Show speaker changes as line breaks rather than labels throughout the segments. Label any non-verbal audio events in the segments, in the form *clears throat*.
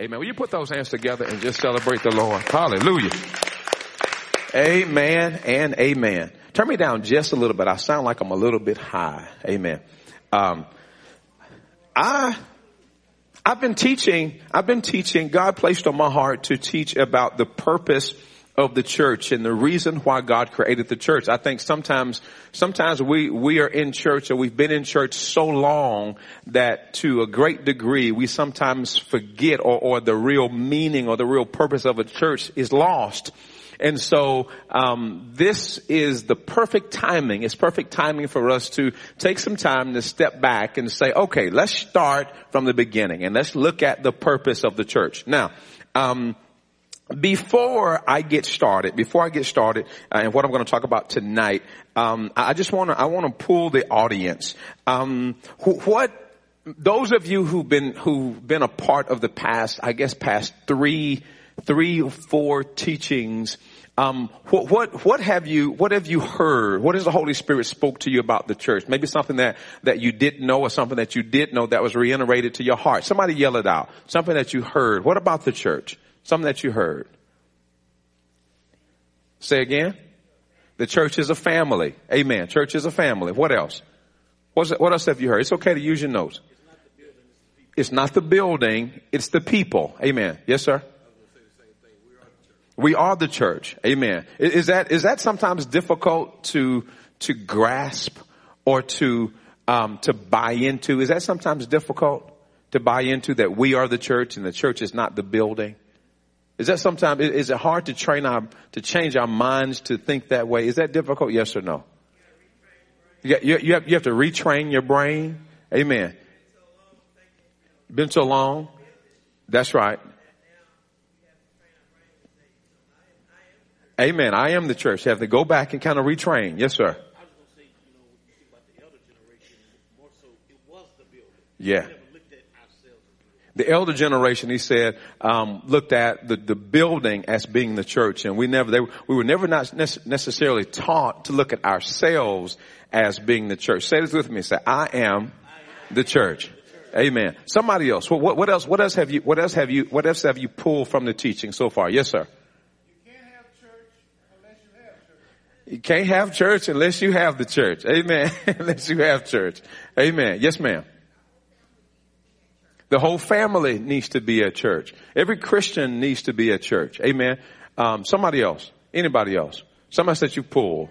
Amen. Will you put those hands together and just celebrate the Lord? Hallelujah. Amen and amen. Turn me down just a little bit. I sound like I'm a little bit high. Amen. Um, I, I've been teaching, I've been teaching, God placed on my heart to teach about the purpose of the church and the reason why God created the church. I think sometimes, sometimes we, we are in church or we've been in church so long that to a great degree we sometimes forget or, or the real meaning or the real purpose of a church is lost. And so um, this is the perfect timing. It's perfect timing for us to take some time to step back and say, okay, let's start from the beginning and let's look at the purpose of the church. Now, um, before I get started, before I get started, uh, and what I'm going to talk about tonight, um, I just want to I want to pull the audience. Um, wh- what those of you who've been who've been a part of the past, I guess, past three three or four teachings. Um, what, what what have you what have you heard? What has the Holy Spirit spoke to you about the church? Maybe something that that you didn't know, or something that you did know that was reiterated to your heart. Somebody yell it out. Something that you heard. What about the church? Something that you heard. Say again. The church is a family. Amen. Church is a family. What else? What's, what else have you heard? It's okay to use your notes. It's not the building, it's the people. Amen. Yes, sir? We are the church. Amen. Is that, is that sometimes difficult to, to grasp or to, um, to buy into? Is that sometimes difficult to buy into that we are the church and the church is not the building? Is that sometimes, is it hard to train our, to change our minds to think that way? Is that difficult? Yes or no? You, you, you, have, you have to retrain your brain. Amen. Been so long. That's right. Amen. I am the church. You have to go back and kind of retrain. Yes, sir. Yeah the elder generation, he said, um, looked at the, the building as being the church, and we never, they, we were never not necessarily taught to look at ourselves as being the church. Say this with me. Say, I am the church. Amen. Somebody else. What, what else? What else have you? What else have you? What else have you pulled from the teaching so far? Yes, sir. You can't have church unless you have the church. Amen. *laughs* unless you have church. Amen. Yes, ma'am. The whole family needs to be a church. Every Christian needs to be a church. Amen. Um, somebody else. Anybody else. Somebody said you pull.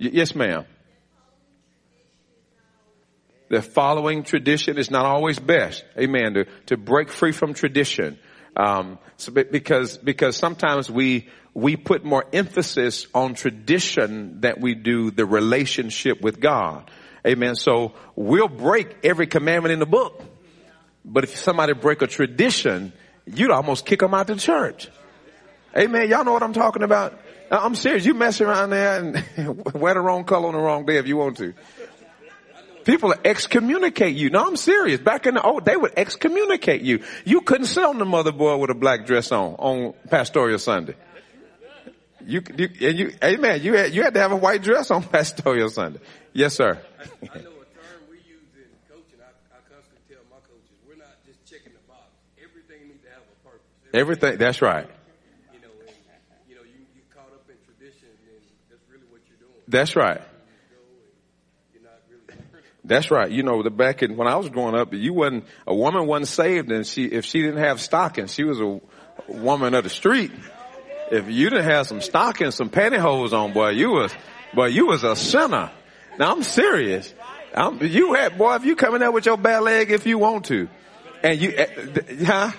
Y- yes, ma'am. The following tradition is not always best. Amen. To, to break free from tradition. Um, so because, because sometimes we, we put more emphasis on tradition than we do the relationship with God. Amen. So we'll break every commandment in the book. But if somebody break a tradition, you'd almost kick them out the church. Amen. Y'all know what I'm talking about? I'm serious. You mess around there and *laughs* wear the wrong color on the wrong day if you want to. People excommunicate you. No, I'm serious. Back in the old, they would excommunicate you. You couldn't sit on the motherboard with a black dress on, on pastoral Sunday. You, you, and you, amen. You had, you had to have a white dress on *laughs* pastoral Sunday. Yes, sir. *laughs* Everything, that's right. You know, you know, you, caught up in tradition and that's really what you're doing. That's right. That's right. You know, the back in, when I was growing up, you wasn't, a woman wasn't saved and she, if she didn't have stockings, she was a woman of the street. If you didn't have some stockings, some pantyhose on, boy, you was, boy, you was a sinner. Now I'm serious. I'm, you had, boy, if you coming out with your bad leg if you want to. And you, uh, huh?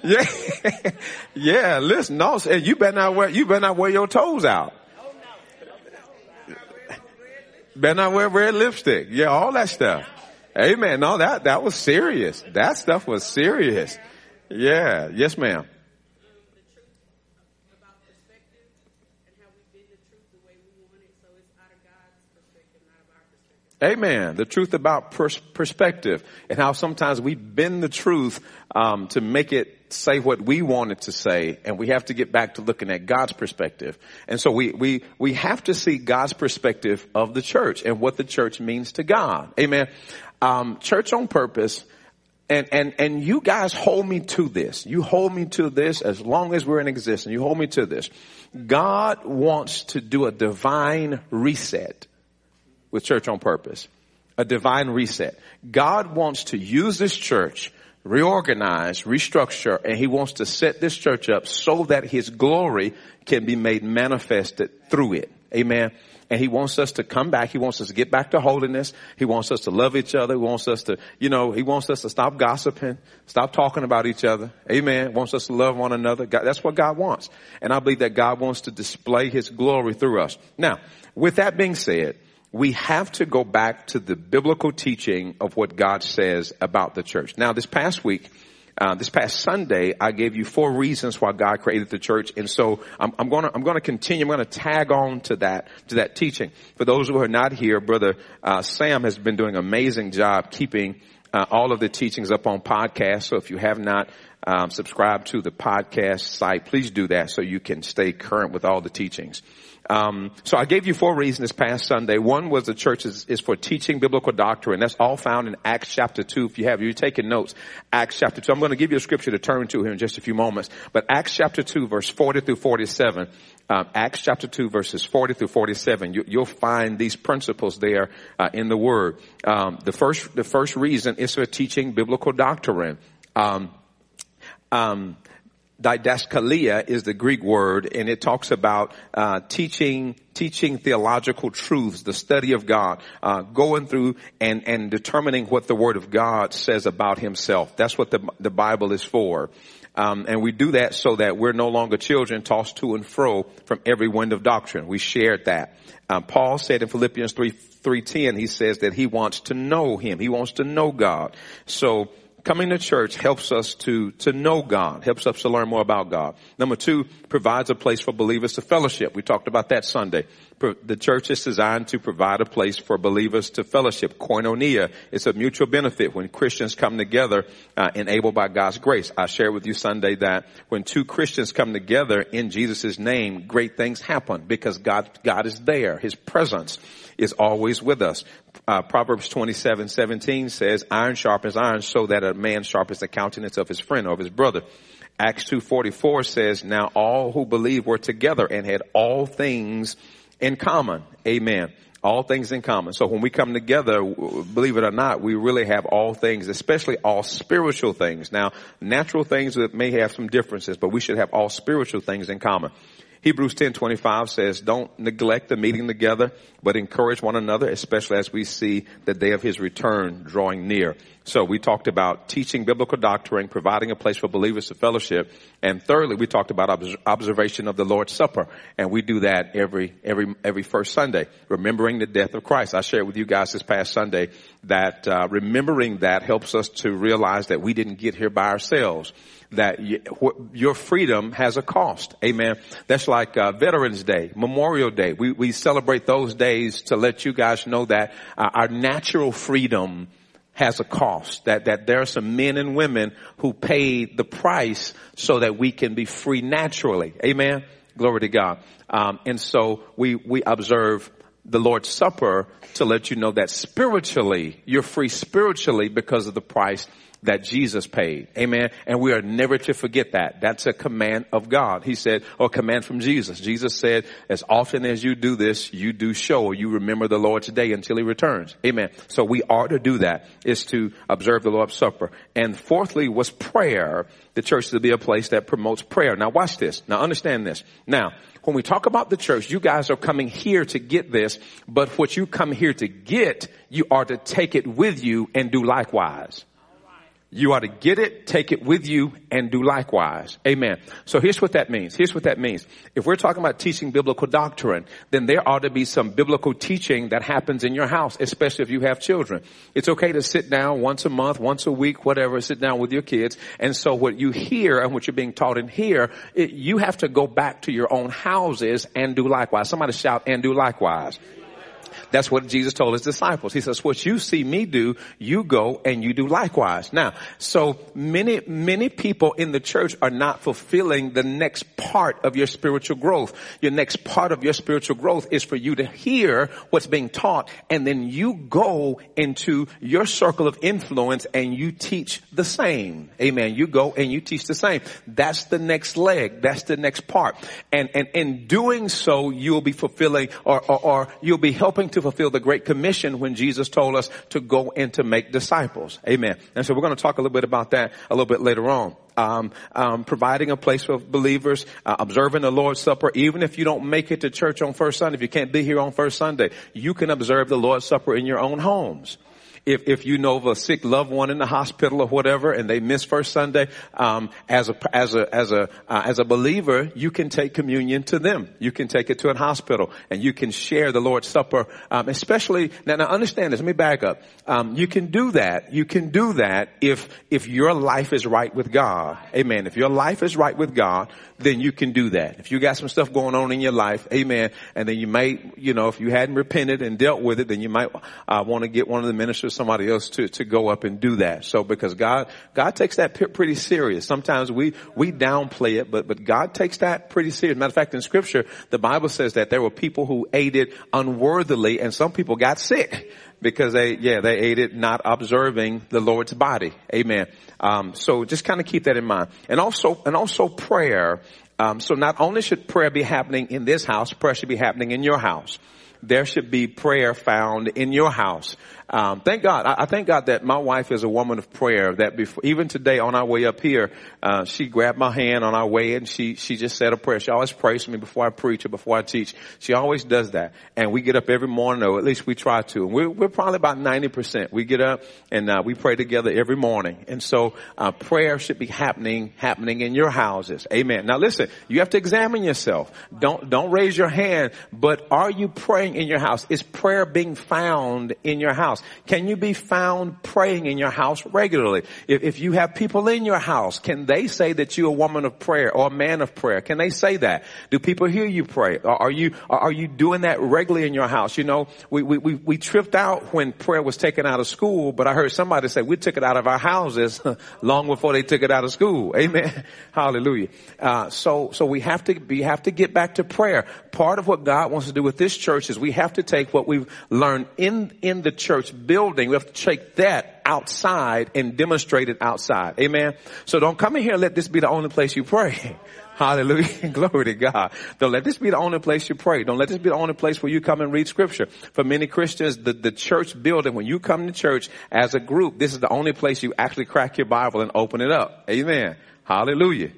*laughs* Yeah, yeah. Listen, no, you better not wear you better not wear your toes out. Better not wear red lipstick. Yeah, all that stuff. Amen. No, that that was serious. That stuff was serious. Yeah. Yes, ma'am. Amen. The truth about pers- perspective and how sometimes we bend the truth um, to make it say what we wanted to say, and we have to get back to looking at God's perspective. And so we we we have to see God's perspective of the church and what the church means to God. Amen. Um, church on purpose. And, and, and you guys hold me to this. You hold me to this as long as we're in existence. You hold me to this. God wants to do a divine reset with church on purpose. A divine reset. God wants to use this church, reorganize, restructure, and he wants to set this church up so that his glory can be made manifested through it. Amen. And he wants us to come back. He wants us to get back to holiness. He wants us to love each other. He wants us to, you know, he wants us to stop gossiping, stop talking about each other. Amen. He wants us to love one another. God, that's what God wants. And I believe that God wants to display his glory through us. Now, with that being said, we have to go back to the biblical teaching of what God says about the church. Now, this past week, uh, this past Sunday, I gave you four reasons why God created the church, and so I'm, I'm going to I'm to continue. I'm going to tag on to that to that teaching. For those who are not here, Brother uh, Sam has been doing an amazing job keeping uh, all of the teachings up on podcast. So if you have not um, subscribed to the podcast site, please do that so you can stay current with all the teachings. Um, so I gave you four reasons this past Sunday. One was the church is, is, for teaching biblical doctrine. That's all found in Acts chapter 2. If you have, you're taking notes, Acts chapter 2. I'm going to give you a scripture to turn to here in just a few moments. But Acts chapter 2 verse 40 through 47, um, Acts chapter 2 verses 40 through 47, you, will find these principles there uh, in the Word. Um, the first, the first reason is for teaching biblical doctrine. Um, um, didaskalia is the Greek word, and it talks about uh, teaching teaching theological truths, the study of God, uh, going through and and determining what the Word of God says about Himself. That's what the the Bible is for. Um, and we do that so that we're no longer children tossed to and fro from every wind of doctrine. We shared that. Um, Paul said in Philippians 3, 3.10, he says that he wants to know him. He wants to know God. So coming to church helps us to, to know God, helps us to learn more about God. Number two, provides a place for believers to fellowship. We talked about that Sunday. The church is designed to provide a place for believers to fellowship. Koinonia is a mutual benefit when Christians come together, uh, enabled by God's grace. I shared with you Sunday that when two Christians come together in Jesus' name, great things happen because God, God is there. His presence is always with us. Uh, Proverbs 27, 17 says, iron sharpens iron so that a man sharpens the countenance of his friend or of his brother. Acts 2.44 says, now all who believe were together and had all things in common. Amen. All things in common. So when we come together, believe it or not, we really have all things, especially all spiritual things. Now, natural things that may have some differences, but we should have all spiritual things in common. Hebrews 10:25 says, "Don't neglect the meeting together, but encourage one another, especially as we see the day of his return drawing near." So we talked about teaching biblical doctrine, providing a place for believers to fellowship, and thirdly, we talked about observation of the Lord's Supper, and we do that every every every first Sunday, remembering the death of Christ. I shared with you guys this past Sunday that uh, remembering that helps us to realize that we didn't get here by ourselves that your freedom has a cost. Amen. That's like uh, Veterans Day, Memorial Day. We, we celebrate those days to let you guys know that uh, our natural freedom has a cost. That, that there are some men and women who paid the price so that we can be free naturally. Amen. Glory to God. Um, and so we, we observe the Lord's Supper to let you know that spiritually, you're free spiritually because of the price that Jesus paid. Amen. And we are never to forget that. That's a command of God. He said, or command from Jesus. Jesus said, as often as you do this, you do show, you remember the Lord's day until he returns. Amen. So we are to do that, is to observe the Lord's Supper. And fourthly was prayer. The church to be a place that promotes prayer. Now watch this. Now understand this. Now, when we talk about the church, you guys are coming here to get this, but what you come here to get, you are to take it with you and do likewise. You ought to get it, take it with you, and do likewise. Amen. So here's what that means. Here's what that means. If we're talking about teaching biblical doctrine, then there ought to be some biblical teaching that happens in your house, especially if you have children. It's okay to sit down once a month, once a week, whatever, sit down with your kids. And so what you hear and what you're being taught in here, it, you have to go back to your own houses and do likewise. Somebody shout and do likewise. That's what Jesus told his disciples. He says, what you see me do, you go and you do likewise. Now, so many, many people in the church are not fulfilling the next part of your spiritual growth. Your next part of your spiritual growth is for you to hear what's being taught and then you go into your circle of influence and you teach the same. Amen. You go and you teach the same. That's the next leg. That's the next part. And, and in doing so, you'll be fulfilling or, or, or you'll be helping to fulfill the Great Commission when Jesus told us to go and to make disciples. Amen. And so we're going to talk a little bit about that a little bit later on. Um, um, providing a place for believers, uh, observing the Lord's Supper, even if you don't make it to church on first Sunday, if you can't be here on first Sunday, you can observe the Lord's Supper in your own homes if, if you know of a sick loved one in the hospital or whatever and they miss first Sunday, um, as a, as a, as a, uh, as a believer, you can take communion to them. You can take it to a hospital and you can share the Lord's Supper, um, especially, now, now understand this, let me back up. Um, you can do that, you can do that if, if your life is right with God. Amen. If your life is right with God, then you can do that. If you got some stuff going on in your life, amen, and then you might, you know, if you hadn't repented and dealt with it, then you might uh, want to get one of the ministers, somebody else to, to go up and do that. So because God, God takes that pretty serious. Sometimes we, we downplay it, but, but God takes that pretty serious. Matter of fact, in scripture, the Bible says that there were people who ate it unworthily and some people got sick because they, yeah, they ate it not observing the Lord's body. Amen. Um, so just kind of keep that in mind. And also, and also prayer. Um, so not only should prayer be happening in this house, prayer should be happening in your house. There should be prayer found in your house. Um, thank God. I, I, thank God that my wife is a woman of prayer. That before, even today on our way up here, uh, she grabbed my hand on our way and she she just said a prayer. She always prays for me before I preach or before I teach. She always does that. And we get up every morning, or at least we try to. And we're we're probably about ninety percent. We get up and uh, we pray together every morning. And so uh, prayer should be happening happening in your houses. Amen. Now listen, you have to examine yourself. Don't don't raise your hand, but are you praying in your house? Is prayer being found in your house? House? Can you be found praying in your house regularly? If, if you have people in your house, can they say that you're a woman of prayer or a man of prayer? Can they say that? Do people hear you pray? Are you, are you doing that regularly in your house? You know, we, we, we, we tripped out when prayer was taken out of school, but I heard somebody say we took it out of our houses *laughs* long before they took it out of school. *laughs* Amen. Hallelujah. Uh, so, so we have to, we have to get back to prayer. Part of what God wants to do with this church is we have to take what we've learned in, in the church building. We have to take that outside and demonstrate it outside. Amen. So don't come in here and let this be the only place you pray. *laughs* Hallelujah. *laughs* Glory to God. Don't let this be the only place you pray. Don't let this be the only place where you come and read scripture. For many Christians, the, the church building, when you come to church as a group, this is the only place you actually crack your Bible and open it up. Amen. Hallelujah.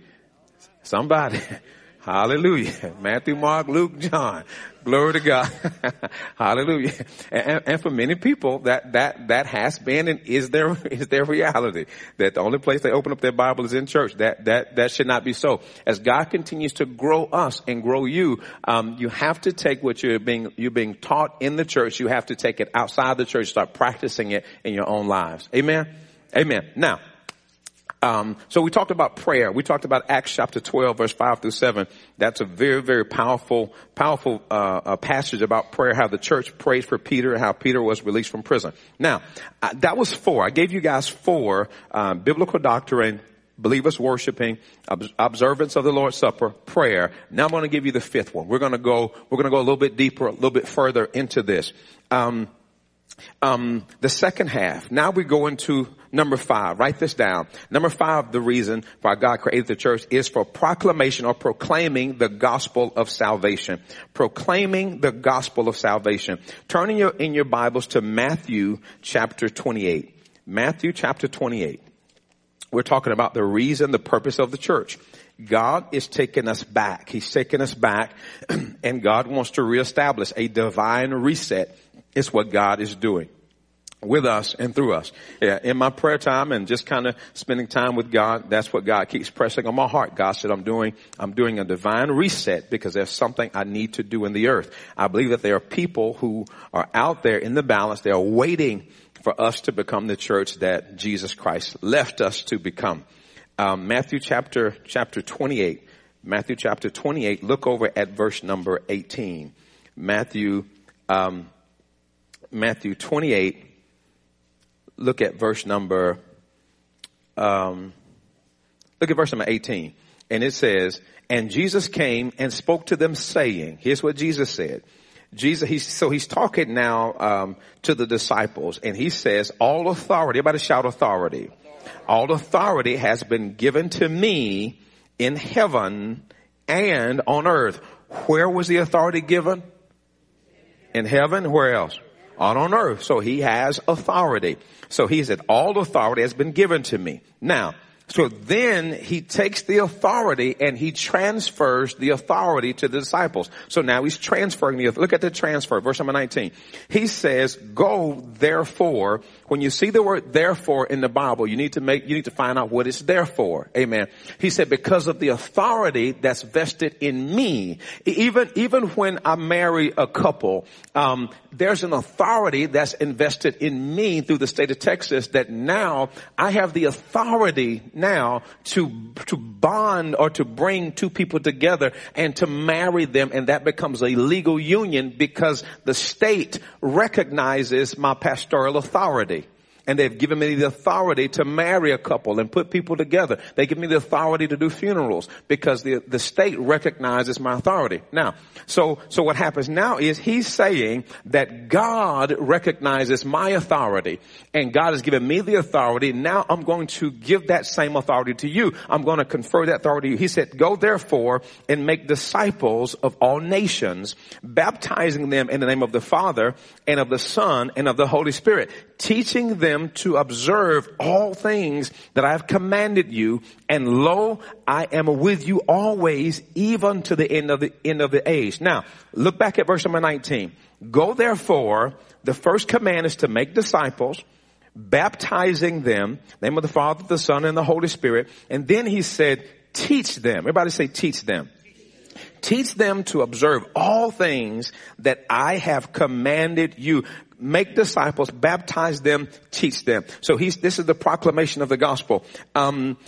Somebody. *laughs* Hallelujah. Matthew, Mark, Luke, John. Glory to God. *laughs* Hallelujah. And, and, for many people, that, that, that has been and is their, *laughs* is their reality. That the only place they open up their Bible is in church. That, that, that should not be so. As God continues to grow us and grow you, um, you have to take what you're being, you're being taught in the church. You have to take it outside the church, start practicing it in your own lives. Amen. Amen. Now, um, so we talked about prayer. We talked about Acts chapter 12 verse 5 through 7. That's a very, very powerful, powerful, uh, passage about prayer, how the church prayed for Peter, how Peter was released from prison. Now, uh, that was four. I gave you guys four, um, biblical doctrine, believers worshiping, ob- observance of the Lord's Supper, prayer. Now I'm going to give you the fifth one. We're going to go, we're going to go a little bit deeper, a little bit further into this. Um, um, the second half. Now we go into number five. Write this down. Number five, the reason why God created the church is for proclamation or proclaiming the gospel of salvation. Proclaiming the gospel of salvation. Turning your, in your Bibles to Matthew chapter 28. Matthew chapter 28. We're talking about the reason, the purpose of the church. God is taking us back. He's taking us back *clears throat* and God wants to reestablish a divine reset is what God is doing. With us and through us. Yeah, in my prayer time and just kind of spending time with God, that's what God keeps pressing on my heart. God said, I'm doing, I'm doing a divine reset because there's something I need to do in the earth. I believe that there are people who are out there in the balance. They are waiting for us to become the church that Jesus Christ left us to become. Um, Matthew chapter, chapter 28. Matthew chapter 28, look over at verse number 18. Matthew, um, Matthew 28, look at verse number, um, look at verse number 18. And it says, and Jesus came and spoke to them saying, here's what Jesus said. Jesus, he's, so he's talking now, um, to the disciples and he says, all authority, everybody shout authority. All authority has been given to me in heaven and on earth. Where was the authority given? In heaven, where else? On on earth. So he has authority. So he said, all authority has been given to me. Now, so then he takes the authority and he transfers the authority to the disciples. So now he's transferring the, look at the transfer, verse number 19. He says, go therefore. When you see the word therefore in the Bible, you need to make, you need to find out what it's there for. Amen. He said, because of the authority that's vested in me. Even, even when I marry a couple, um, there's an authority that's invested in me through the state of Texas that now I have the authority now to, to bond or to bring two people together and to marry them and that becomes a legal union because the state recognizes my pastoral authority and they've given me the authority to marry a couple and put people together. They give me the authority to do funerals because the, the state recognizes my authority. Now, so, so what happens now is he's saying that God recognizes my authority and God has given me the authority. Now I'm going to give that same authority to you. I'm going to confer that authority to you. He said, go therefore and make disciples of all nations, baptizing them in the name of the Father and of the Son and of the Holy Spirit, teaching them to observe all things that I have commanded you. And lo, I am with you always, even to the end of the end of the age. Now, look back at verse number 19. Go therefore, the first command is to make disciples, baptizing them, name of the Father, the Son, and the Holy Spirit. And then he said, teach them. Everybody say teach them. Teach them to observe all things that I have commanded you make disciples, baptize them, teach them. So he's, this is the proclamation of the gospel. Um,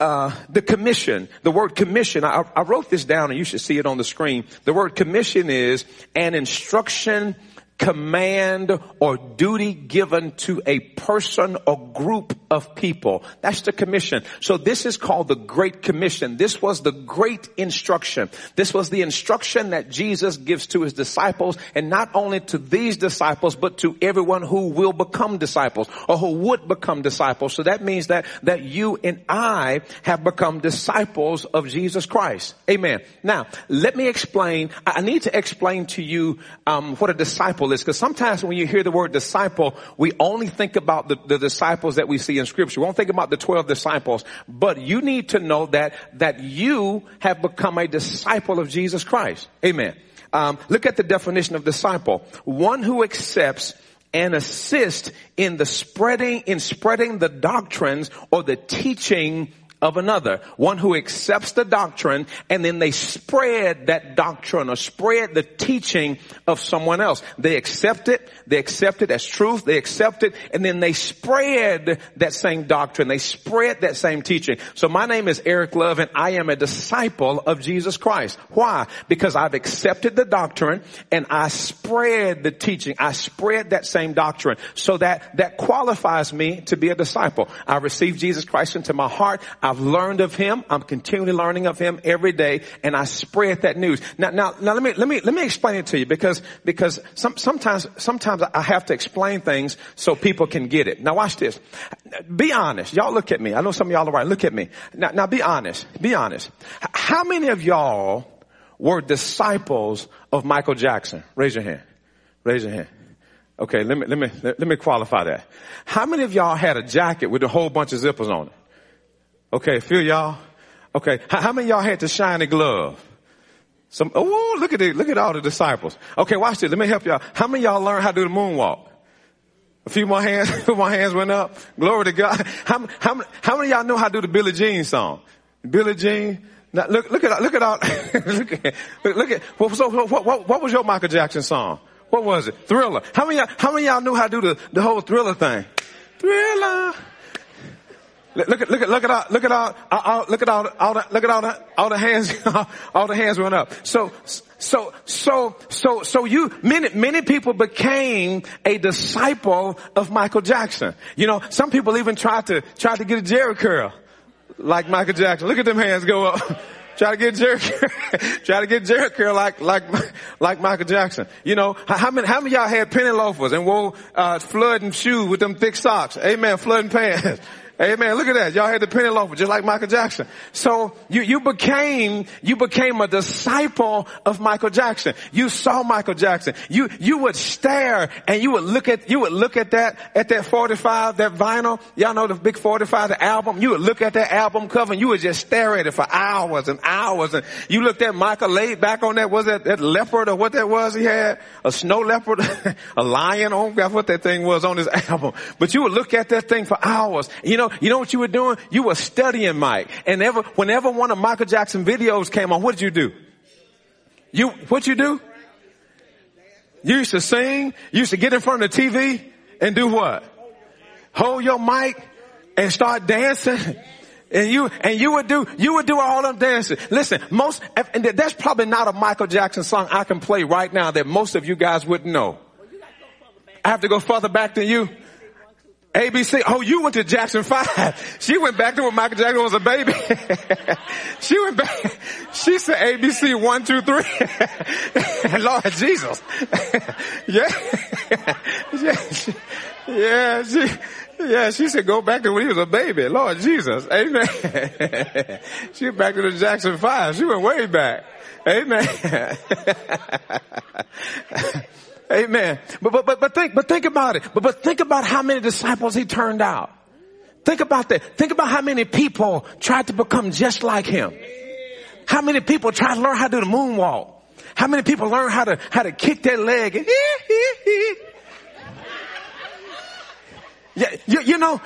uh, the commission, the word commission, I, I wrote this down and you should see it on the screen. The word commission is an instruction command or duty given to a person or group of people. That's the commission. So this is called the Great Commission. This was the great instruction. This was the instruction that Jesus gives to his disciples and not only to these disciples, but to everyone who will become disciples or who would become disciples. So that means that, that you and I have become disciples of Jesus Christ. Amen. Now, let me explain. I need to explain to you, um, what a disciple because sometimes when you hear the word disciple, we only think about the, the disciples that we see in scripture. We don't think about the 12 disciples, but you need to know that, that you have become a disciple of Jesus Christ. Amen. Um, look at the definition of disciple. One who accepts and assists in the spreading, in spreading the doctrines or the teaching of another. One who accepts the doctrine and then they spread that doctrine or spread the teaching of someone else. They accept it, they accept it as truth, they accept it, and then they spread that same doctrine. They spread that same teaching. So my name is Eric Love and I am a disciple of Jesus Christ. Why? Because I've accepted the doctrine and I spread the teaching. I spread that same doctrine. So that, that qualifies me to be a disciple. I received Jesus Christ into my heart. I I've learned of him. I'm continually learning of him every day and I spread that news. Now, now, now let me, let me, let me explain it to you because, because some, sometimes, sometimes I have to explain things so people can get it. Now watch this. Be honest. Y'all look at me. I know some of y'all are right. Look at me. Now, now be honest. Be honest. How many of y'all were disciples of Michael Jackson? Raise your hand. Raise your hand. Okay, let me, let me, let me qualify that. How many of y'all had a jacket with a whole bunch of zippers on it? Okay, feel y'all? Okay, how, many y'all had the shiny glove? Some, oh, look at it, look at all the disciples. Okay, watch this. Let me help y'all. How many y'all learned how to do the moonwalk? A few more hands, a *laughs* few more hands went up. Glory to God. How, how, how many y'all know how to do the Billie Jean song? Billie Jean. Now look, look at, look at all, *laughs* look at, look at, what, so, what, what, what was your Michael Jackson song? What was it? Thriller. How many, y'all, how many y'all knew how to do the, the whole thriller thing? Thriller. Look at look at look at all look at all, all look at all all the, look at all the all the hands *laughs* all the hands went up. So so so so so you many many people became a disciple of Michael Jackson. You know, some people even tried to try to get a Jheri curl like Michael Jackson. Look at them hands go up. *laughs* try to get Jheri *laughs* try to get Jheri curl like like like Michael Jackson. You know, how many how many y'all had penny loafers and wore uh flooding shoes with them thick socks? Amen, flooding pants. Amen. Look at that. Y'all had the penny loafer just like Michael Jackson. So you, you became, you became a disciple of Michael Jackson. You saw Michael Jackson. You, you would stare and you would look at, you would look at that, at that 45, that vinyl. Y'all know the big 45, the album. You would look at that album cover and you would just stare at it for hours and hours. And you looked at Michael laid back on that, was that, that leopard or what that was he had? A snow leopard? *laughs* a lion? God, what that thing was on his *laughs* album. But you would look at that thing for hours. You know, you know what you were doing? You were studying Mike. And ever, whenever one of Michael Jackson videos came on, what did you do? You, what you do? You used to sing. You used to get in front of the TV and do what? Hold your mic and start dancing. *laughs* And you, and you would do, you would do all them dances. Listen, most, and that's probably not a Michael Jackson song I can play right now that most of you guys wouldn't know. I have to go further back than you. ABC. Oh, you went to Jackson 5. *laughs* She went back to when Michael Jackson was a baby. *laughs* she went back. *laughs* She said ABC one, two, three. Lord Jesus. yeah. yeah. She, yeah. She, yeah, she said go back to when he was a baby. Lord Jesus. Amen. she went back to the Jackson 5. She went way back. Amen. Amen. But, but, but, but think, but think about it. But, but think about how many disciples he turned out. Think about that. Think about how many people tried to become just like him. How many people tried to learn how to do the moonwalk? How many people learn how to, how to kick their leg and, yeah, you, you know,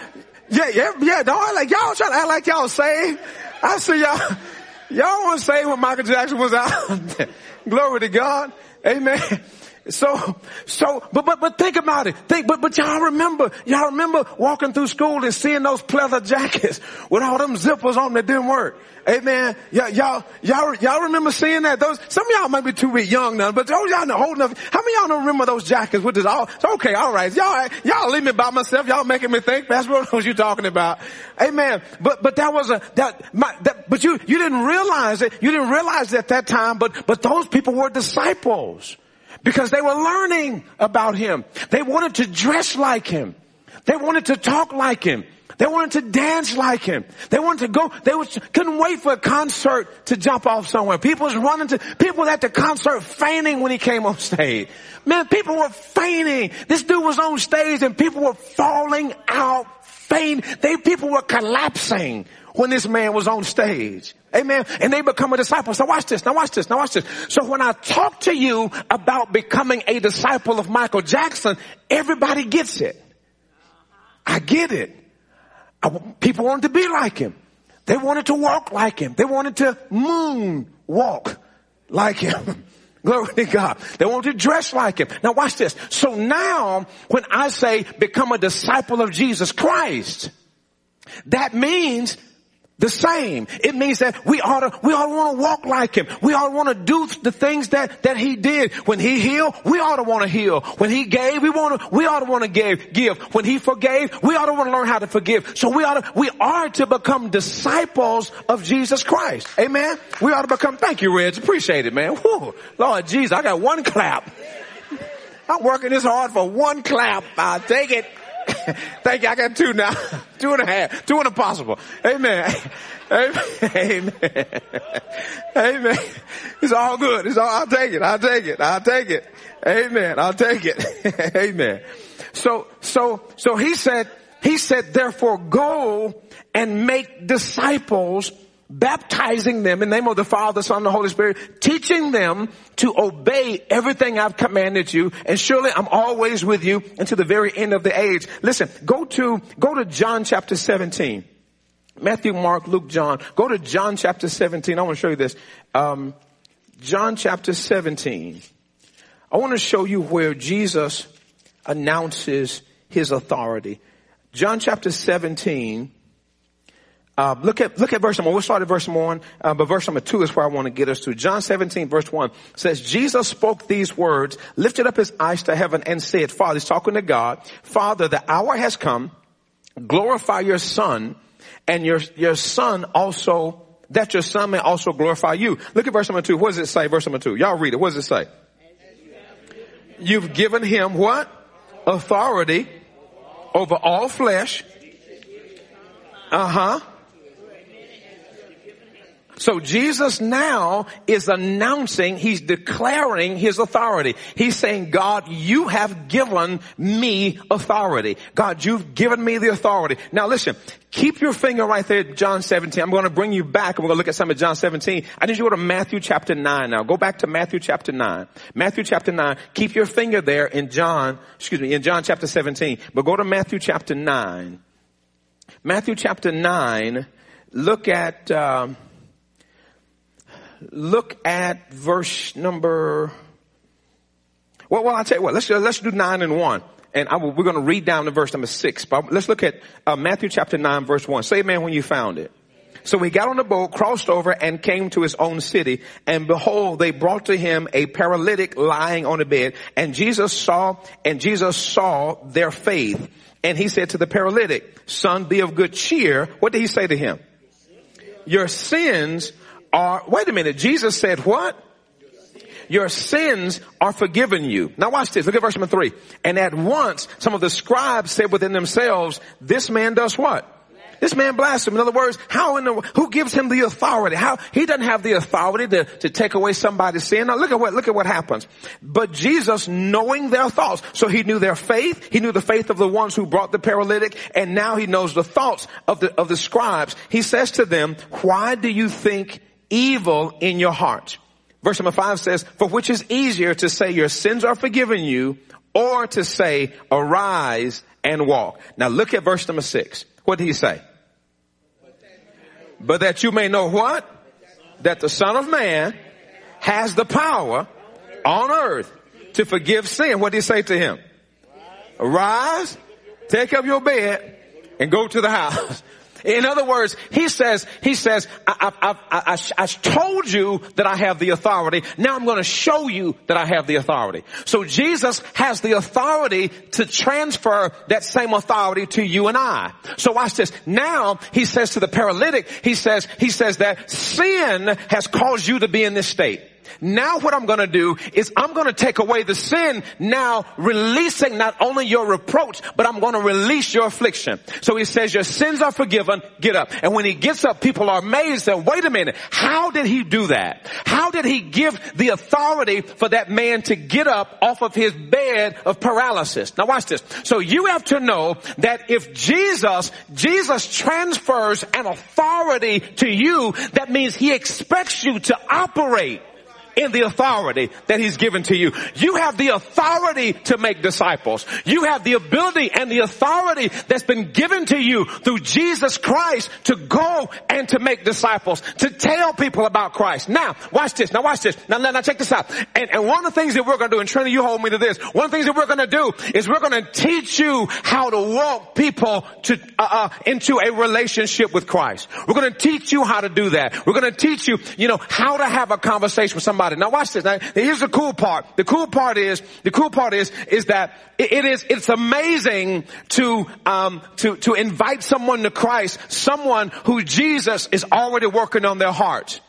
yeah, yeah, yeah, don't like y'all trying to act like y'all saved. I see y'all, y'all weren't saved when Michael Jackson was out. *laughs* Glory to God. Amen. So, so, but, but, but think about it. Think, but, but y'all remember, y'all remember walking through school and seeing those pleather *laughs* jackets with all them zippers on that didn't work. Amen. Y'all, y'all, y'all, y'all remember seeing that? Those, some of y'all might be too bit young now, but those y'all know old enough. How many y'all don't remember those jackets with this all? Okay, alright. Y'all, y'all leave me by myself. Y'all making me think. That's *laughs* what you talking about. Amen. But, but that was a, that, my, that, but you, you didn't realize it. You didn't realize it at that time, but, but those people were disciples because they were learning about him. They wanted to dress like him. They wanted to talk like him. They wanted to dance like him. They wanted to go, they was, couldn't wait for a concert to jump off somewhere. People was running to, people at the concert fainting when he came on *laughs* stage. Man, people were fainting. This dude was on stage and people were falling out faint. They, people were collapsing when this man was on stage. Amen. And they become a disciple. So watch this. Now watch this. Now watch this. So when I talk to you about becoming a disciple of Michael Jackson, everybody gets it. I get it. I, people wanted to be like him. They wanted to walk like him. They wanted to moon walk like him. *laughs* Glory to God. They wanted to dress like him. Now watch this. So now when I say become a disciple of Jesus Christ, that means the same. It means that we ought to, we to want to walk like him. We to want to do the things that, that he did. When he healed, we ought to want to heal. When he gave, we want to, we ought to want to give, give. When he forgave, we ought to want to learn how to forgive. So we ought to, we are to become disciples of Jesus Christ. Amen. We ought to become, thank you, Reg. Appreciate it, man. Whew. Lord Jesus, I got one clap. I'm working this hard for one clap. I'll take it. *laughs* Thank you. I got two now. *laughs* Two and a half. Two and a possible. Amen. *laughs* Amen. Amen. Amen. It's all good. It's all, I'll take it. I'll take it. I'll take it. Amen. I'll take it. Amen. So, so, so he said, he said, therefore go and make disciples baptizing them in the name of the Father, Son, and the Holy Spirit, teaching them to obey everything I've commanded you, and surely I'm always with you until the very end of the age. Listen, go to, go to John chapter 17. Matthew, Mark, Luke, John. Go to John chapter 17. I want to show you this. Um, John chapter 17. I want to show you where Jesus announces his authority. John chapter 17, uh, look at look at verse number. We'll start at verse number one, uh, but verse number two is where I want to get us to. John 17, verse one says, "Jesus spoke these words, lifted up his eyes to heaven, and said, Father, he's talking to God, Father, the hour has come. Glorify your Son, and your your Son also, that your Son may also glorify you." Look at verse number two. What does it say? Verse number two. Y'all read it. What does it say? You've given him what? Authority over all flesh. Uh huh so Jesus now is announcing, he's declaring his authority. He's saying, God, you have given me authority. God, you've given me the authority. Now listen, keep your finger right there John 17. I'm going to bring you back and we're going to look at some of John 17. I need you to go to Matthew chapter 9 now. Go back to Matthew chapter 9. Matthew chapter 9. Keep your finger there in John, excuse me, in John chapter 17. But go to Matthew chapter 9. Matthew chapter 9. Look at, um, look at verse number, well, well, I'll tell you what, let's, let's do nine and one. And will, we're going to read down to verse number six. But let's look at uh, Matthew chapter nine, verse one. Say amen when you found it. So he got on the boat, crossed over, and came to his own city. And behold, they brought to him a paralytic lying on a bed. And Jesus saw, and Jesus saw their faith. And he said to the paralytic, son, be of good cheer. What did he say to him? Your sins are, wait a minute, Jesus said what? Your sins are forgiven you. Now watch this. Look at verse number three. And at once, some of the scribes said within themselves, this man does what? This man blasphemed. In other words, how in the, who gives him the authority? How, he doesn't have the authority to, to take away somebody's sin. Now look at what, look at what happens. But Jesus knowing their thoughts, so he knew their faith, he knew the faith of the ones who brought the paralytic, and now he knows the thoughts of the, of the scribes. He says to them, why do you think evil in your heart. Verse number five says, for which is easier to say your sins are forgiven you or to say arise and walk. Now look at verse number six. What did he say? But that you may know what? That the son of man has the power on earth to forgive sin. What did he say to him? Arise, take up your bed and go to the *laughs* house. In other words, he says, he says, I, I, I, I, told you that I have the authority. Now I'm going to show you that I have the authority. So Jesus has the authority to transfer that same authority to you and I. So watch this. Now he says to the paralytic, he says, he says that sin has caused you to be in this state. Now what I'm gonna do is I'm gonna take away the sin, now releasing not only your reproach, but I'm gonna release your affliction. So he says your sins are forgiven, get up. And when he gets up, people are amazed and wait a minute, how did he do that? How did he give the authority for that man to get up off of his bed of paralysis? Now watch this. So you have to know that if Jesus, Jesus transfers an authority to you, that means he expects you to operate in the authority that he's given to you. You have the authority to make disciples. You have the ability and the authority that's been given to you through Jesus Christ to go and to make disciples, to tell people about Christ. Now, watch this. Now watch this. Now, now now check this out. And, and one of the things that we're going to do, and Trinity, you hold me to this. One of the things that we're going to do is we're going to teach you how to walk people to, uh, uh, into a relationship with Christ. We're going to teach you how to do that. We're going to teach you, you know, how to have a conversation with somebody now watch this. Now here's the cool part. The cool part is, the cool part is, is that it, it is, it's amazing to, um, to, to invite someone to Christ, someone who Jesus is already working on their heart.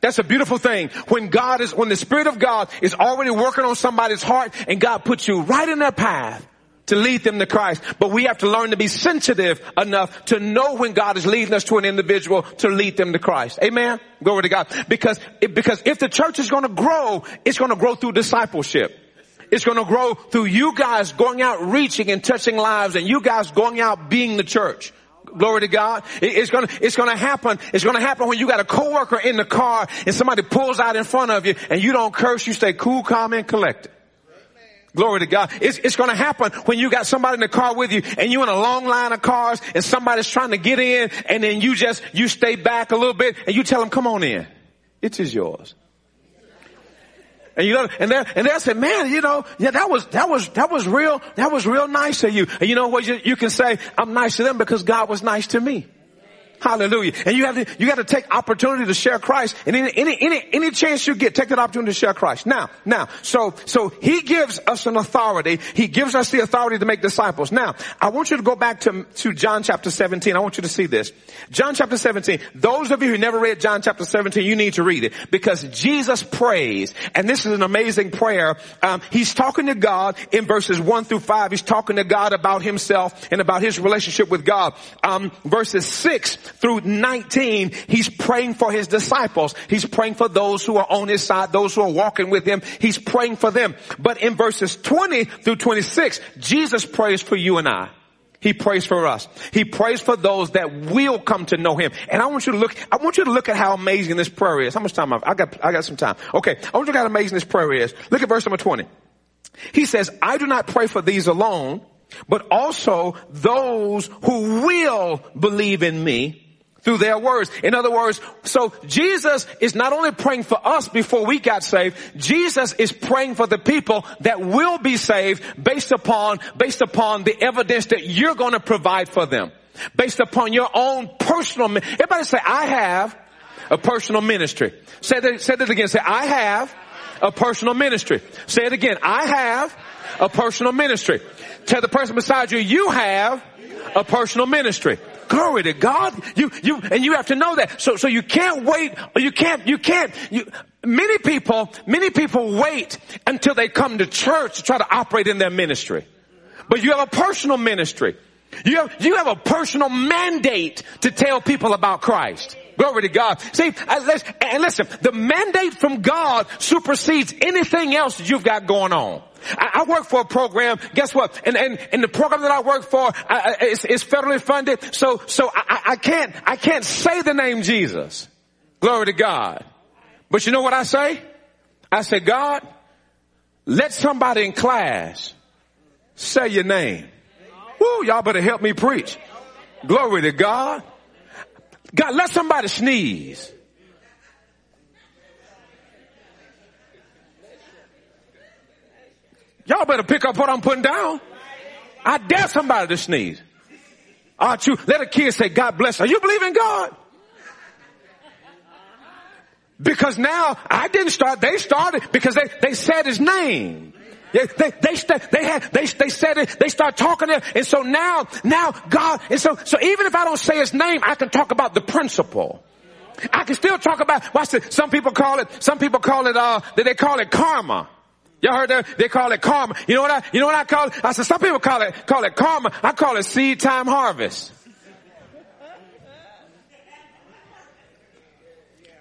That's a beautiful thing. When God is, when the Spirit of God is already working on somebody's heart and God puts you right in their path to lead them to Christ. But we have to learn to be sensitive enough to know when God is leading us to an individual to lead them to Christ. Amen. Glory to God. Because, because if the church is going to grow, it's going to grow through discipleship. It's going to grow through you guys going out reaching and touching lives and you guys going out being the church. Glory to God. It's gonna, it's gonna happen. It's gonna happen when you got a coworker in the car and somebody pulls out in front of you and you don't curse, you stay cool, calm, and collected. Glory to God. It's, it's going to happen when you got somebody in the car with you and you're in a long line of cars and somebody's trying to get in and then you just, you stay back a little bit and you tell them, come on in. It is yours. And you know, and they and they say, man, you know, yeah, that was that was that was real. That was real nice of you. And you know what? You, you can say, I'm nice to them because God was nice to me. Hallelujah. And you have to, you got to take opportunity to share Christ. And any, any, any, any chance you get, take that opportunity to share Christ. Now, now, so, so he gives us an authority. He gives us the authority to make disciples. Now, I want you to go back to, to John chapter 17. I want you to see this. John chapter 17. Those of you who never read John chapter 17, you need to read it because Jesus prays. And this is an amazing prayer. Um, he's talking to God in verses 1 through 5. He's talking to God about himself and about his relationship with God. Um, verses 6 through 19, he's praying for his disciples. He's praying for those who are on his side, those who are walking with him. He's praying for them. But in verses 20 through 26, Jesus prays for you and I. He prays for us. He prays for those that will come to know him. And I want you to look, I want you to look at how amazing this prayer is. How much time I've, I got, I got some time. Okay. I want you to look at how amazing this prayer is. Look at verse number 20. He says, I do not pray for these alone, but also those who will believe in me through their words. In other words, so Jesus is not only praying for us before we got saved, Jesus is praying for the people that will be saved based upon, based upon the evidence that you're going to provide for them. Based upon your own personal, everybody say, I have a personal ministry. Say that, say that again. Say, I have a personal ministry. Say it again. I have a personal ministry. Tell the person beside you, you have a personal ministry. Glory to God. You, you, and you have to know that. So, so you can't wait, you can't, you can't, you, many people, many people wait until they come to church to try to operate in their ministry. But you have a personal ministry. You have, you have a personal mandate to tell people about Christ. Glory to God. See, and listen, the mandate from God supersedes anything else that you've got going on. I, work for a program. Guess what? And and, and the program that I work for is federally funded. So so I, I can't I can't say the name Jesus. Glory to God. But you know what I say? I say, God, let somebody in class say your name. Woo, y'all better help me preach. Glory to God. God, let somebody sneeze. Y'all better pick up what I'm putting down. I dare somebody to sneeze. Aren't you? Let a kid say, God bless. Are you believing God? Because now I didn't start, they started because they, they said his name. They, they, they, they had, they, they said it, they start talking it, and so now, now God, and so, so even if I don't say his name, I can talk about the principle. I can still talk about, watch this, some people call it, some people call it, uh, they call it karma. Y'all heard that? They call it karma. You know what I, you know what I call it? I said, some people call it, call it karma. I call it seed time harvest.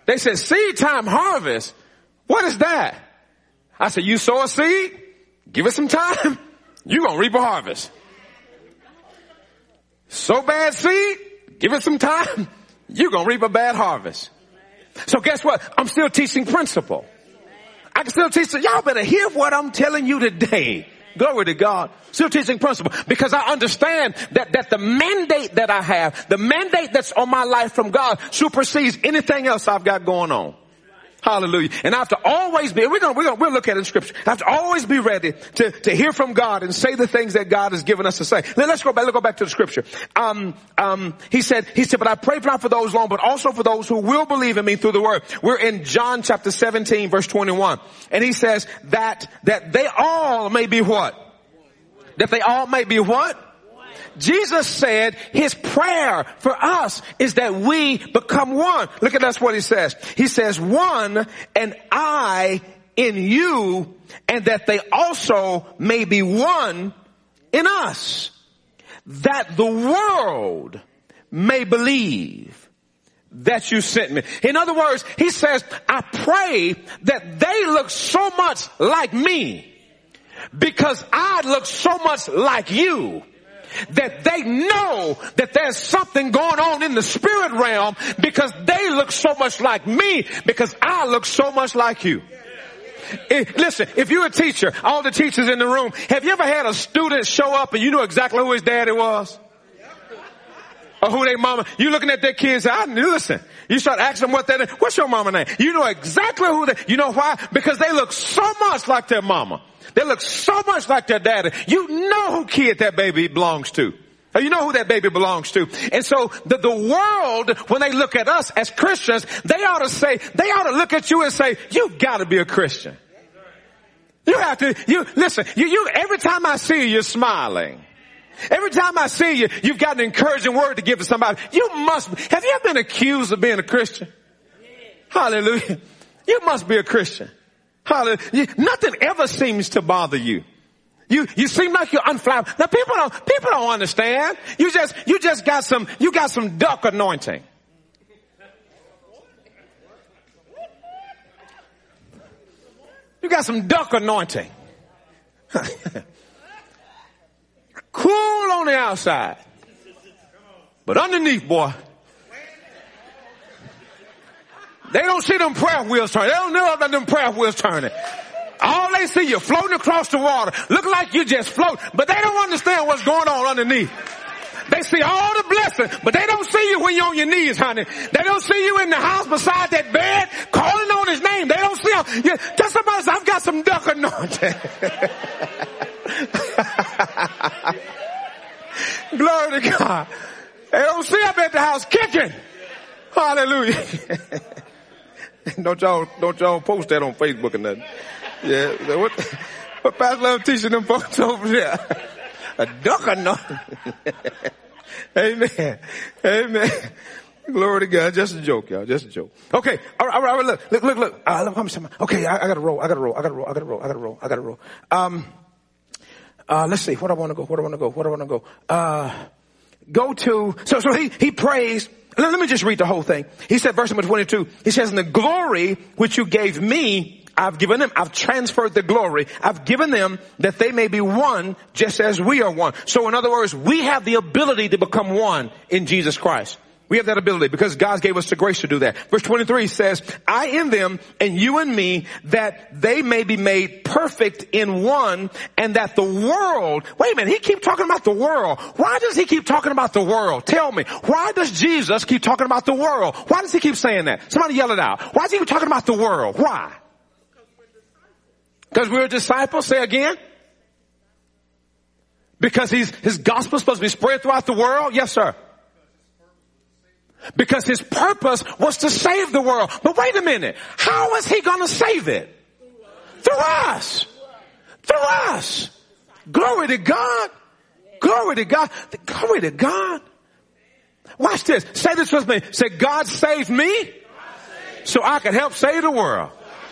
They said seed time harvest. What is that? I said, you sow a seed, give it some time, *laughs* you're going to reap a harvest. Sow bad seed, give it some time, *laughs* you're going to reap a bad harvest. So guess what? I'm still teaching principle. I can still teach, y'all better hear what I'm telling you today. Glory to God. Still teaching principle. Because I understand that, that the mandate that I have, the mandate that's on my life from God supersedes anything else I've got going on. Hallelujah. And I have to always be, we're gonna, we're gonna, we'll look at it in scripture. I have to always be ready to, to hear from God and say the things that God has given us to say. Let, us go back, let's go back to the scripture. Um, um, he said, he said, but I pray not for those alone, but also for those who will believe in me through the word. We're in John chapter 17 verse 21. And he says that, that they all may be what? That they all may be what? Jesus said his prayer for us is that we become one. Look at that's what he says. He says one and I in you and that they also may be one in us that the world may believe that you sent me. In other words, he says, I pray that they look so much like me because I look so much like you that they know that there's something going on in the spirit realm because they look so much like me because I look so much like you. If, listen, if you're a teacher, all the teachers in the room, have you ever had a student show up and you know exactly who his daddy was? Or who their mama, you looking at their kids, I listen, you start asking them what their what's your mama name? You know exactly who they, you know why? Because they look so much like their mama. They look so much like their daddy. You know who kid that baby belongs to. You know who that baby belongs to. And so the, the world, when they look at us as Christians, they ought to say, they ought to look at you and say, you gotta be a Christian. You have to, you, listen, you, you, every time I see you, you're smiling. Every time I see you, you've got an encouraging word to give to somebody. You must, have you ever been accused of being a Christian? Hallelujah. You must be a Christian. Hallelujah. Nothing ever seems to bother you. You, you seem like you're unflappable. Now people don't, people don't understand. You just, you just got some, you got some duck anointing. You got some duck anointing. *laughs* cool on the outside. But underneath, boy, they don't see them prayer wheels turning. They don't know about them prayer wheels turning. All they see you floating across the water. Look like you just float, but they don't understand what's going on underneath. They see all the blessing, but they don't see you when you're on your knees, honey. They don't see you in the house beside that bed calling on his name. They don't see him. You, tell somebody, I've got some duck anointing. *laughs* *laughs* Glory to God. They don't see him at the house kicking. Hallelujah. *laughs* don't y'all, don't y'all post that on Facebook or nothing. Yeah. What, *laughs* what Pastor Love teaching them folks over there? A duck anointing. Amen. Amen. Glory to God. Just a joke, y'all. Just a joke. Okay. All right. All right. Look, look, look, look. Uh, okay. I, I gotta roll. I gotta roll. I gotta roll. I gotta roll. I gotta roll. I gotta roll. Um, uh, let's see. Where do I want to go? Where do I want to go? Where do I want to go? Uh, go to, so, so he, he prays. Let, let me just read the whole thing. He said, verse number 22, he says, in the glory which you gave me, I've given them, I've transferred the glory. I've given them that they may be one just as we are one. So in other words, we have the ability to become one in Jesus Christ. We have that ability because God gave us the grace to do that. Verse 23 says, I in them and you and me that they may be made perfect in one and that the world, wait a minute, he keep talking about the world. Why does he keep talking about the world? Tell me, why does Jesus keep talking about the world? Why does he keep saying that? Somebody yell it out. Why is he talking about the world? Why? Because we're disciples, say again. Because he's, his gospel is supposed to be spread throughout the world? Yes, sir. Because his purpose was to save the world. But wait a minute. How is he gonna save it? Through us. Through us. Glory to God. Glory to God. Glory to God. Watch this. Say this with me. Say, God saved me so I can help save the world.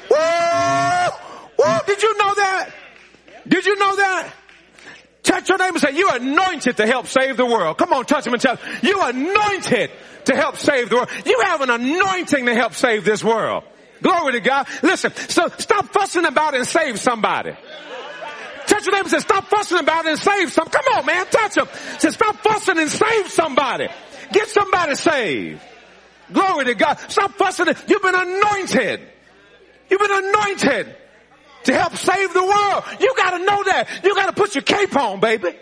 Whoa! Whoa, did you know that? Did you know that? Touch your neighbor and say, you're anointed to help save the world. Come on, touch him and tell him, you're anointed to help save the world. You have an anointing to help save this world. Glory to God. Listen, so stop fussing about and save somebody. Touch your neighbor and say, stop fussing about and save some. Come on, man, touch him. Say, stop fussing and save somebody. Get somebody saved. Glory to God. Stop fussing. You've been anointed. You've been anointed to help save the world. You gotta know that. You gotta put your cape on, baby.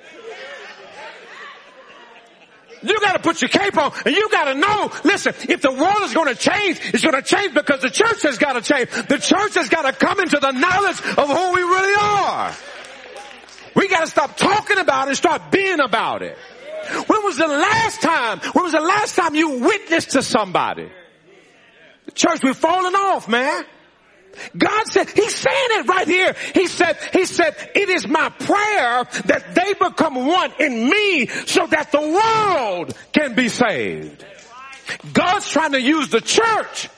You gotta put your cape on and you gotta know, listen, if the world is gonna change, it's gonna change because the church has gotta change. The church has gotta come into the knowledge of who we really are. We gotta stop talking about it and start being about it. When was the last time, when was the last time you witnessed to somebody? The church, we're falling off, man. God said, He's saying it right here. He said, He said, it is my prayer that they become one in me so that the world can be saved. God's trying to use the church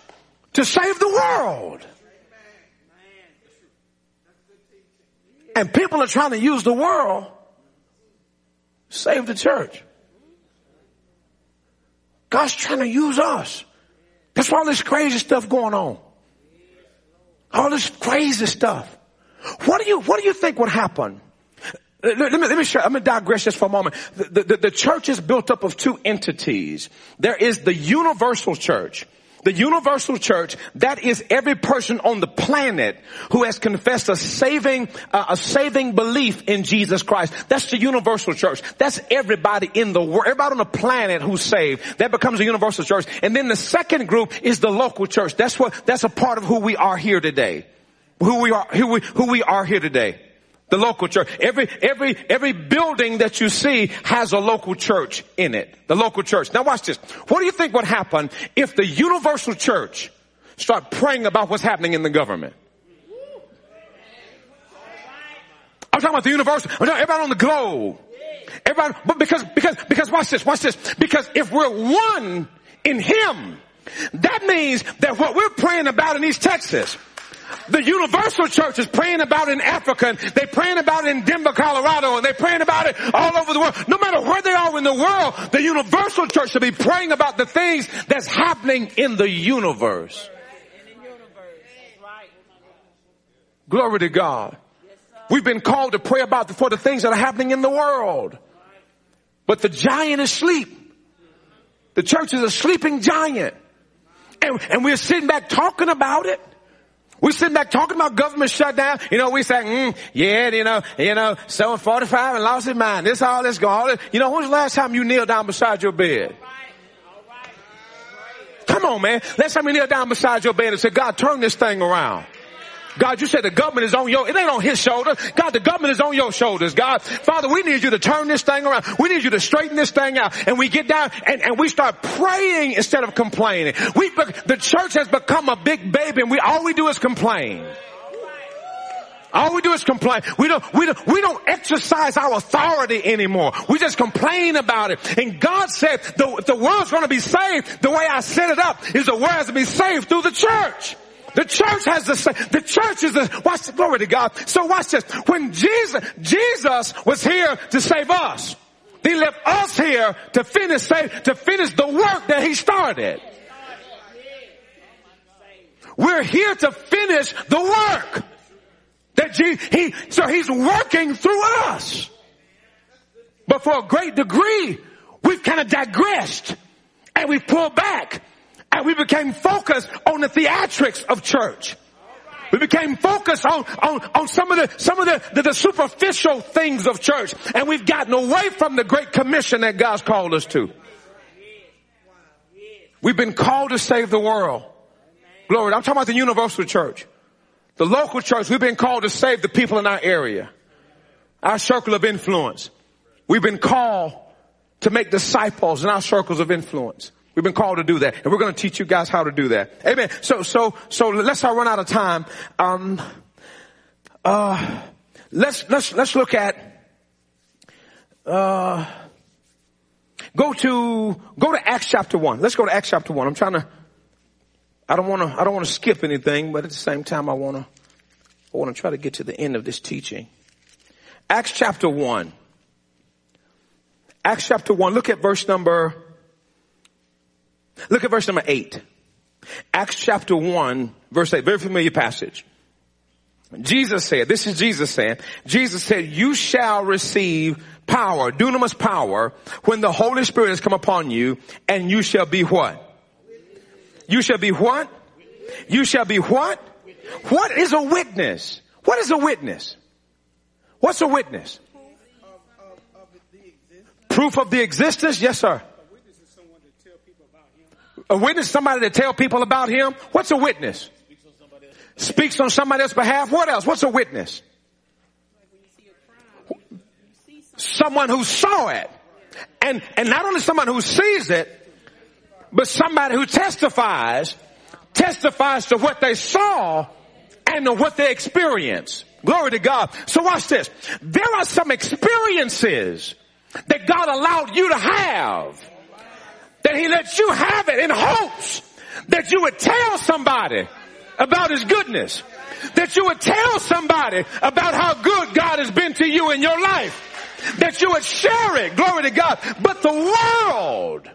to save the world. And people are trying to use the world to save the church. God's trying to use us. That's why all this crazy stuff going on. All this crazy stuff. What do you, what do you think would happen? Let, me, let me show, I'm going to digress just for a moment. The, the, the church is built up of two entities. There is the universal church. The universal church, that is every person on the planet who has confessed a saving, uh, a saving belief in Jesus Christ. That's the universal church. That's everybody in the world, everybody on the planet who's saved. That becomes a universal church. And then the second group is the local church. That's what, that's a part of who we are here today. Who we are, who we, who we are here today. The local church. Every, every, every building that you see has a local church in it. The local church. Now watch this. What do you think would happen if the universal church start praying about what's happening in the government? I'm talking about the universal. I'm talking everybody on the globe. Everybody, but because, because, because watch this, watch this. Because if we're one in Him, that means that what we're praying about in East Texas, the universal church is praying about in Africa and they're praying about in Denver, Colorado and they're praying about it all over the world. No matter where they are in the world, the universal church should be praying about the things that's happening in the universe. Glory to God. We've been called to pray about for the things that are happening in the world. But the giant is asleep. The church is a sleeping giant. And, and we're sitting back talking about it. We sitting back talking about government shutdown. You know, we say, mm, yeah, you know, you know, 745 and lost his mind. This all this gone. You know, when's the last time you kneeled down beside your bed? Come on, man. Last time you kneel down beside your bed and said, God, turn this thing around. God, you said the government is on your, it ain't on his shoulders. God, the government is on your shoulders. God, Father, we need you to turn this thing around. We need you to straighten this thing out. And we get down and, and we start praying instead of complaining. We, the church has become a big baby and we, all we do is complain. All we do is complain. We don't, we don't, we don't exercise our authority anymore. We just complain about it. And God said, the, the world's gonna be saved, the way I set it up is the world has to be saved through the church. The church has the same, the church is the, watch, the, glory to God. So watch this. When Jesus, Jesus was here to save us, he left us here to finish, save, to finish the work that he started. We're here to finish the work that he, so he's working through us. But for a great degree, we've kind of digressed and we've pulled back and we became focused on the theatrics of church. We became focused on, on, on some of the, some of the, the, the, superficial things of church. And we've gotten away from the great commission that God's called us to. We've been called to save the world. Glory. I'm talking about the universal church. The local church, we've been called to save the people in our area. Our circle of influence. We've been called to make disciples in our circles of influence. We've been called to do that. And we're going to teach you guys how to do that. Amen. So, so, so let's not run out of time. Um, uh, let's, let's, let's look at, uh, go to, go to Acts chapter one. Let's go to Acts chapter one. I'm trying to, I don't want to, I don't want to skip anything, but at the same time, I want to, I want to try to get to the end of this teaching. Acts chapter one. Acts chapter one. Look at verse number Look at verse number eight. Acts chapter one, verse eight, very familiar passage. Jesus said, this is Jesus saying, Jesus said, you shall receive power, dunamis power, when the Holy Spirit has come upon you, and you shall be what? You shall be what? You shall be what? What is a witness? What is a witness? What's a witness? Proof of the existence? Yes, sir. A witness, somebody to tell people about him. What's a witness? Speaks on somebody else's behalf. What else? What's a witness? Someone who saw it. And, and not only someone who sees it, but somebody who testifies, testifies to what they saw and to what they experienced. Glory to God. So watch this. There are some experiences that God allowed you to have that he lets you have it in hopes that you would tell somebody about his goodness. That you would tell somebody about how good God has been to you in your life. That you would share it. Glory to God. But the world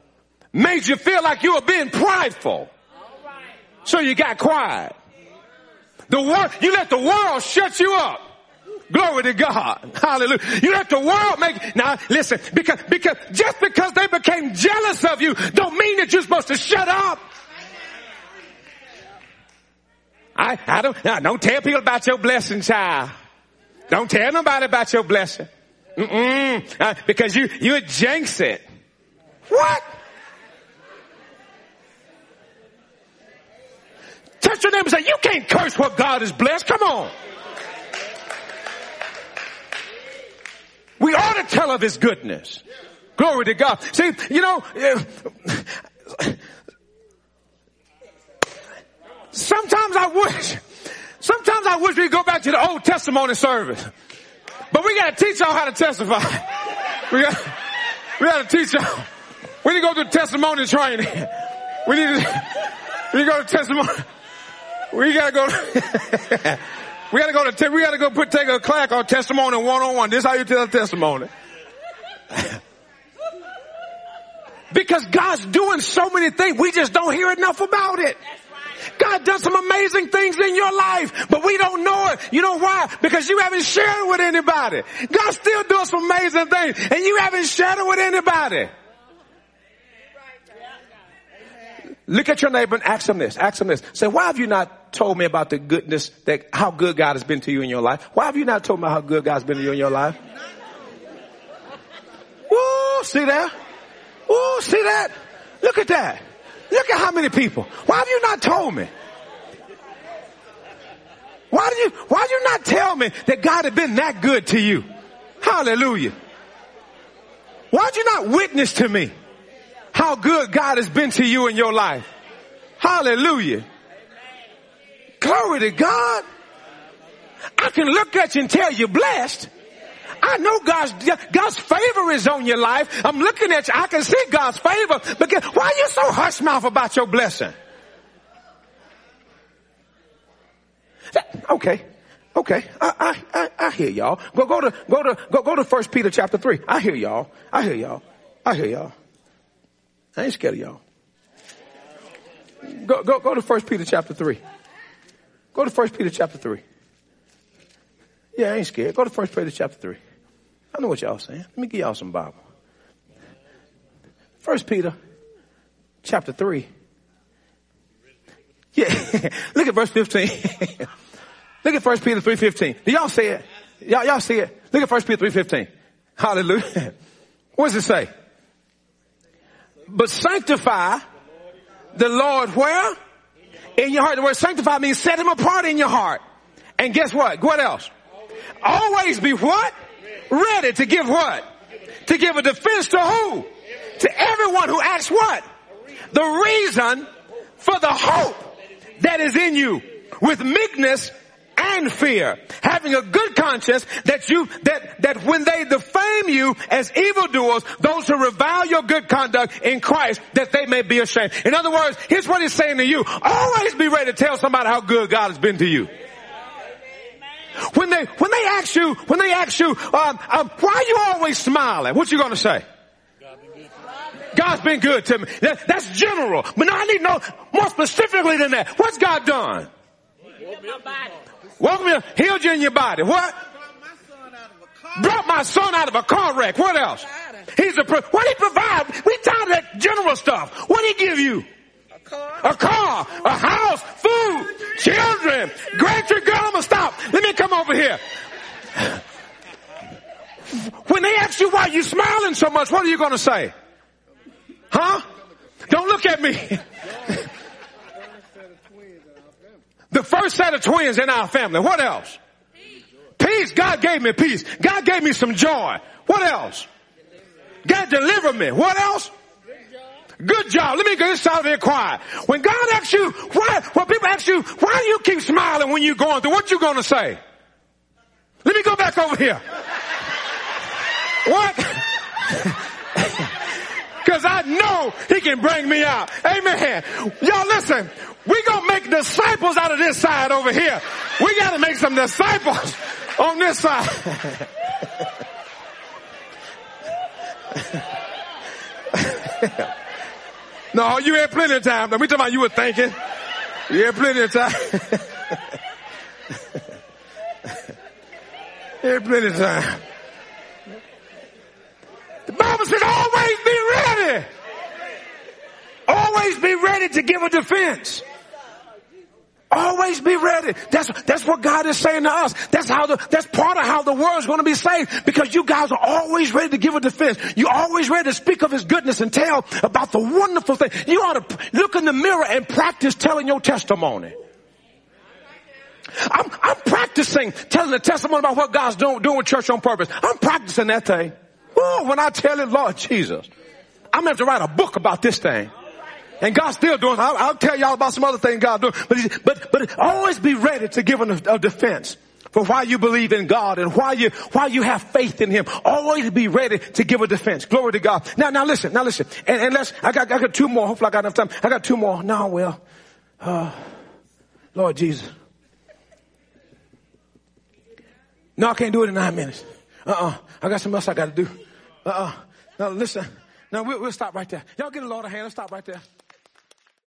made you feel like you were being prideful. So you got quiet. The world, you let the world shut you up. Glory to God. Hallelujah. You let the world make, now listen, because, because, just because they became jealous of you don't mean that you're supposed to shut up. I, I don't, don't tell people about your blessing, child. Don't tell nobody about your blessing. Uh, because you, you jinx it. What? Touch your neighbor and say, you can't curse what God has blessed. Come on. We ought to tell of his goodness. Glory to God. See, you know, eh, sometimes I wish, sometimes I wish we'd go back to the old testimony service. But we gotta teach y'all how to testify. We gotta, we gotta teach y'all. We need to go to testimony training. We need to, we need to go to testimony. We gotta go. *laughs* We gotta go to, we gotta go put, take a class on testimony one on one. This is how you tell a testimony. *laughs* because God's doing so many things, we just don't hear enough about it. God does some amazing things in your life, but we don't know it. You know why? Because you haven't shared it with anybody. God's still doing some amazing things, and you haven't shared it with anybody. Look at your neighbor and ask him this. Ask him this. Say, why have you not told me about the goodness that, how good God has been to you in your life? Why have you not told me how good God's been to you in your life? Woo, see that? Woo, see that? Look at that. Look at how many people. Why have you not told me? Why did you, why did you not tell me that God had been that good to you? Hallelujah. Why did you not witness to me? How good God has been to you in your life. Hallelujah. Glory to God. I can look at you and tell you're blessed. I know God's, God's favor is on your life. I'm looking at you. I can see God's favor. Because why are you so hush mouth about your blessing? Okay. Okay. I, I, I, I hear y'all. Go, go to, go to, go, go to first Peter chapter three. I hear y'all. I hear y'all. I hear y'all. I ain't scared of y'all. Go, go, go to 1 Peter chapter 3. Go to 1 Peter chapter 3. Yeah, I ain't scared. Go to 1 Peter chapter 3. I know what y'all saying. Let me give y'all some Bible. 1 Peter chapter 3. Yeah. *laughs* Look at verse 15. *laughs* Look at 1 Peter 3.15. Do y'all see it? Y'all, y'all see it? Look at 1 Peter 3.15. Hallelujah. *laughs* What does it say? But sanctify the Lord where? In your heart. The word sanctify means set him apart in your heart. And guess what? What else? Always be what? Ready to give what? To give a defense to who? To everyone who asks what? The reason for the hope that is in you with meekness fear, having a good conscience that you, that, that when they defame you as evildoers, those who revile your good conduct in Christ, that they may be ashamed. In other words, here's what he's saying to you. Always be ready to tell somebody how good God has been to you. When they, when they ask you, when they ask you, um, um, why are you always smiling? What you gonna say? God's been good to me. That, that's general. But now I need to know more specifically than that. What's God done? Welcome you, healed you in your body. What? Brought my son out of a car wreck. What else? He's a, what he provide? We tired of that general stuff. What he give you? A car, a, car, a house, food, children, grandchildren. Girl, I'm gonna stop. Let me come over here. When they ask you why you smiling so much, what are you gonna say? Huh? Don't look at me. *laughs* The first set of twins in our family. What else? Peace. God gave me peace. God gave me some joy. What else? God delivered me. What else? Good job. Let me get this out here quiet. When God asks you, why, when people ask you, why do you keep smiling when you're going through, what you gonna say? Let me go back over here. What? He can bring me out. Amen. Y'all listen, we gonna make disciples out of this side over here. We gotta make some disciples *laughs* on this side. *laughs* no, you had plenty of time. We talking about you were thinking. You had plenty of time. *laughs* Had plenty of time. The Bible says always be ready. Always be ready to give a defense. Always be ready. That's, that's what God is saying to us. That's how the, that's part of how the world's going to be saved because you guys are always ready to give a defense. You're always ready to speak of His goodness and tell about the wonderful thing. You ought to look in the mirror and practice telling your testimony. I'm, I'm practicing telling the testimony about what God's doing, doing with church on purpose. I'm practicing that thing. Oh, when I tell it, Lord Jesus, I'm gonna have to write a book about this thing. And God's still doing. I'll, I'll tell y'all about some other things God doing. But but but always be ready to give a, a defense for why you believe in God and why you why you have faith in Him. Always be ready to give a defense. Glory to God. Now now listen. Now listen. And, and let's. I got I got two more. Hopefully I got enough time. I got two more. Now, well, uh, Lord Jesus. No, I can't do it in nine minutes. Uh-uh. I got something else I got to do. Uh-uh. Now listen. Now we'll, we'll stop right there. Y'all get a Lord of hand. Let's stop right there.